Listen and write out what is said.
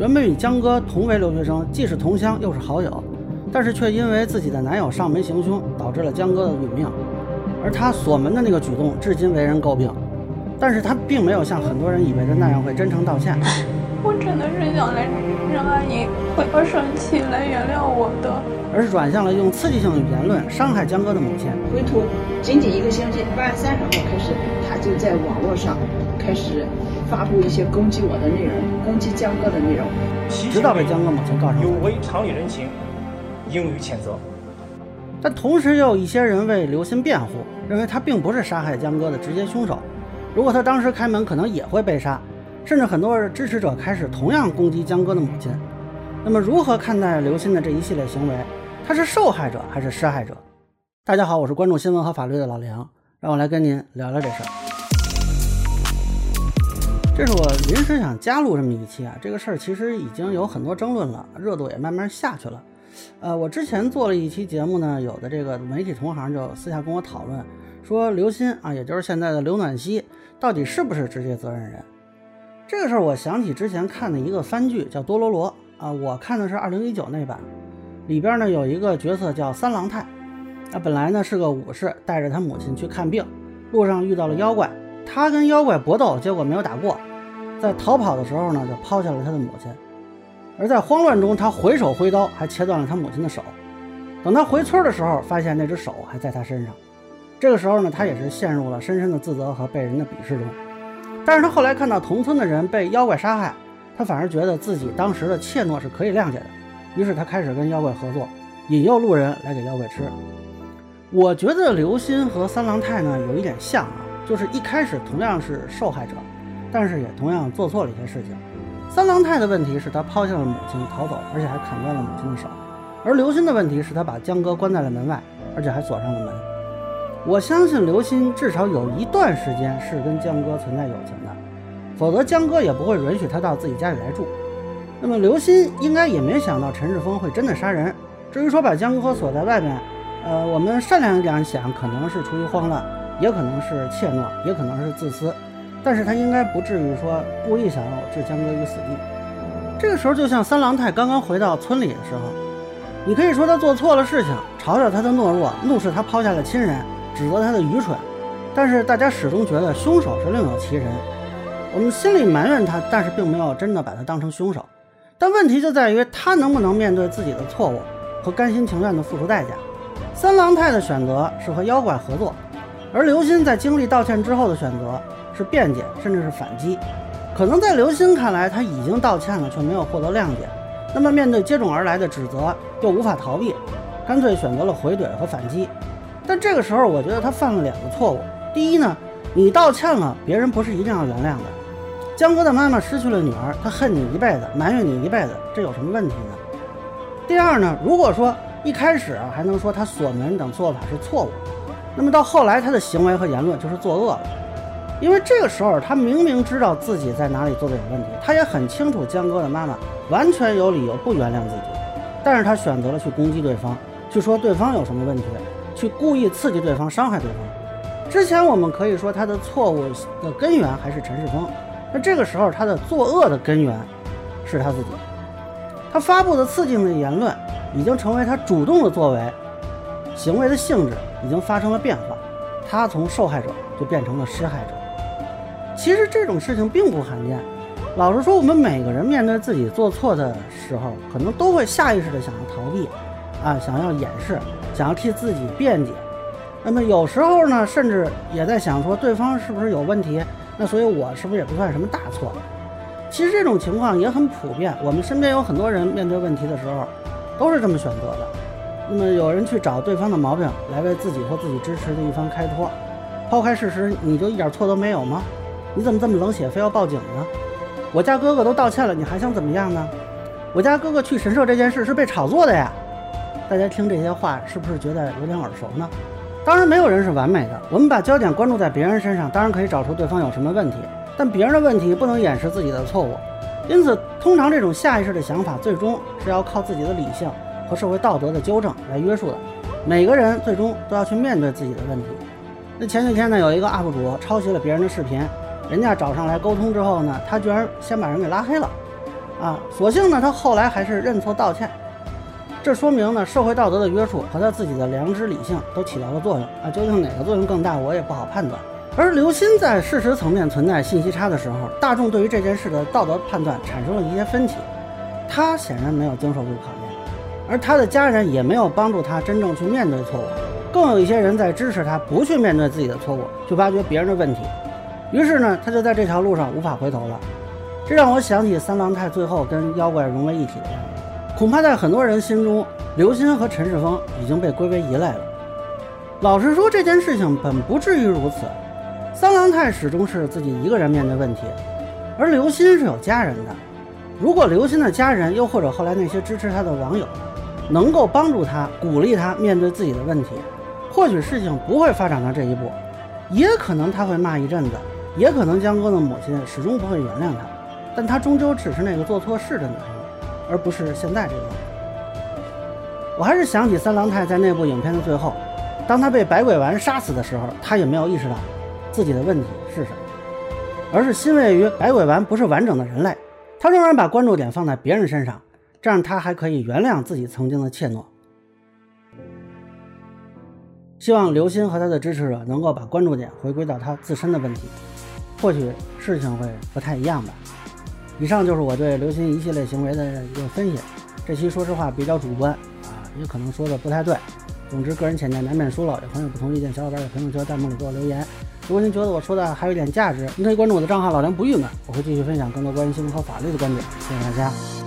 原本与江哥同为留学生，既是同乡又是好友，但是却因为自己的男友上门行凶，导致了江哥的殒命。而他锁门的那个举动，至今为人诟病。但是他并没有像很多人以为的那样会真诚道歉。我真的是想来让阿姨不要生气，来原谅我的，而是转向了用刺激性的言论伤害江哥的母亲。回头仅仅一个星期，八月三十号开始，他就在网络上开始发布一些攻击我的内容，攻击江哥的内容，直到被江哥母亲告上。有违常理人情，应予谴责。但同时，也有一些人为刘鑫辩护，认为他并不是杀害江哥的直接凶手。如果他当时开门，可能也会被杀。甚至很多支持者开始同样攻击江哥的母亲。那么，如何看待刘鑫的这一系列行为？他是受害者还是施害者？大家好，我是关注新闻和法律的老梁，让我来跟您聊聊这事儿。这是我临时想加入这么一期啊，这个事儿其实已经有很多争论了，热度也慢慢下去了。呃，我之前做了一期节目呢，有的这个媒体同行就私下跟我讨论，说刘鑫啊，也就是现在的刘暖曦，到底是不是直接责任人？这个事儿我想起之前看的一个番剧，叫《多罗罗》啊，我看的是二零一九那版，里边呢有一个角色叫三郎太，啊，本来呢是个武士，带着他母亲去看病，路上遇到了妖怪，他跟妖怪搏斗，结果没有打过，在逃跑的时候呢就抛下了他的母亲，而在慌乱中他回手挥刀，还切断了他母亲的手，等他回村的时候，发现那只手还在他身上，这个时候呢他也是陷入了深深的自责和被人的鄙视中。但是他后来看到同村的人被妖怪杀害，他反而觉得自己当时的怯懦是可以谅解的，于是他开始跟妖怪合作，引诱路人来给妖怪吃。我觉得刘鑫和三郎太呢有一点像啊，就是一开始同样是受害者，但是也同样做错了一些事情。三郎太的问题是他抛下了母亲逃走，而且还砍断了母亲的手；而刘鑫的问题是他把江哥关在了门外，而且还锁上了门。我相信刘鑫至少有一段时间是跟江哥存在友情的，否则江哥也不会允许他到自己家里来住。那么刘鑫应该也没想到陈世峰会真的杀人。至于说把江哥锁在外面，呃，我们善良一点想，可能是出于慌乱，也可能是怯懦，也可能是自私。但是他应该不至于说故意想要置江哥于死地。这个时候，就像三郎太刚刚回到村里的时候，你可以说他做错了事情，嘲笑他的懦弱，怒视他抛下了亲人。指责他的愚蠢，但是大家始终觉得凶手是另有其人。我们心里埋怨他，但是并没有真的把他当成凶手。但问题就在于他能不能面对自己的错误和甘心情愿地付出代价。三郎太的选择是和妖怪合作，而刘鑫在经历道歉之后的选择是辩解，甚至是反击。可能在刘鑫看来，他已经道歉了，却没有获得谅解。那么面对接踵而来的指责，又无法逃避，干脆选择了回怼和反击。但这个时候，我觉得他犯了两个错误。第一呢，你道歉了，别人不是一定要原谅的。江哥的妈妈失去了女儿，她恨你一辈子，埋怨你一辈子，这有什么问题呢？第二呢，如果说一开始啊还能说他锁门等做法是错误，那么到后来他的行为和言论就是作恶了。因为这个时候他明明知道自己在哪里做的有问题，他也很清楚江哥的妈妈完全有理由不原谅自己，但是他选择了去攻击对方，去说对方有什么问题。去故意刺激对方，伤害对方。之前我们可以说他的错误的根源还是陈世峰，那这个时候他的作恶的根源是他自己。他发布的刺激性的言论已经成为他主动的作为，行为的性质已经发生了变化，他从受害者就变成了施害者。其实这种事情并不罕见。老实说，我们每个人面对自己做错的时候，可能都会下意识的想要逃避，啊，想要掩饰。想要替自己辩解，那么有时候呢，甚至也在想说对方是不是有问题，那所以我是不是也不算什么大错？其实这种情况也很普遍，我们身边有很多人面对问题的时候都是这么选择的。那么有人去找对方的毛病来为自己或自己支持的一方开脱，抛开事实，你就一点错都没有吗？你怎么这么冷血，非要报警呢？我家哥哥都道歉了，你还想怎么样呢？我家哥哥去神社这件事是被炒作的呀。大家听这些话是不是觉得有点耳熟呢？当然，没有人是完美的。我们把焦点关注在别人身上，当然可以找出对方有什么问题，但别人的问题不能掩饰自己的错误。因此，通常这种下意识的想法，最终是要靠自己的理性和社会道德的纠正来约束的。每个人最终都要去面对自己的问题。那前几天呢，有一个 UP 主抄袭了别人的视频，人家找上来沟通之后呢，他居然先把人给拉黑了。啊，所幸呢，他后来还是认错道歉。这说明呢，社会道德的约束和他自己的良知理性都起到了作用啊。究竟哪个作用更大，我也不好判断。而刘鑫在事实层面存在信息差的时候，大众对于这件事的道德判断产生了一些分歧。他显然没有经受住考验，而他的家人也没有帮助他真正去面对错误，更有一些人在支持他不去面对自己的错误，去挖掘别人的问题。于是呢，他就在这条路上无法回头了。这让我想起三郎太最后跟妖怪融为一体的样子。恐怕在很多人心中，刘鑫和陈世峰已经被归为一类了。老实说，这件事情本不至于如此。三郎太始终是自己一个人面对问题，而刘鑫是有家人的。如果刘鑫的家人，又或者后来那些支持他的网友，能够帮助他、鼓励他面对自己的问题，或许事情不会发展到这一步。也可能他会骂一阵子，也可能江哥的母亲始终不会原谅他，但他终究只是那个做错事的女孩。而不是现在这个样子。我还是想起三郎太在那部影片的最后，当他被百鬼丸杀死的时候，他也没有意识到自己的问题是什么，而是欣慰于百鬼丸不是完整的人类。他仍然把关注点放在别人身上，这样他还可以原谅自己曾经的怯懦。希望刘鑫和他的支持者能够把关注点回归到他自身的问题，或许事情会不太一样吧。以上就是我对刘鑫一系列行为的一个分析。这期说实话比较主观啊，也可能说的不太对。总之，个人浅见难免疏漏，有朋友不同意见，小伙伴在评论区、弹幕里给我留言。如果您觉得我说的还有一点价值，您可以关注我的账号“老梁不郁闷”，我会继续分享更多关于新闻和法律的观点。谢谢大家。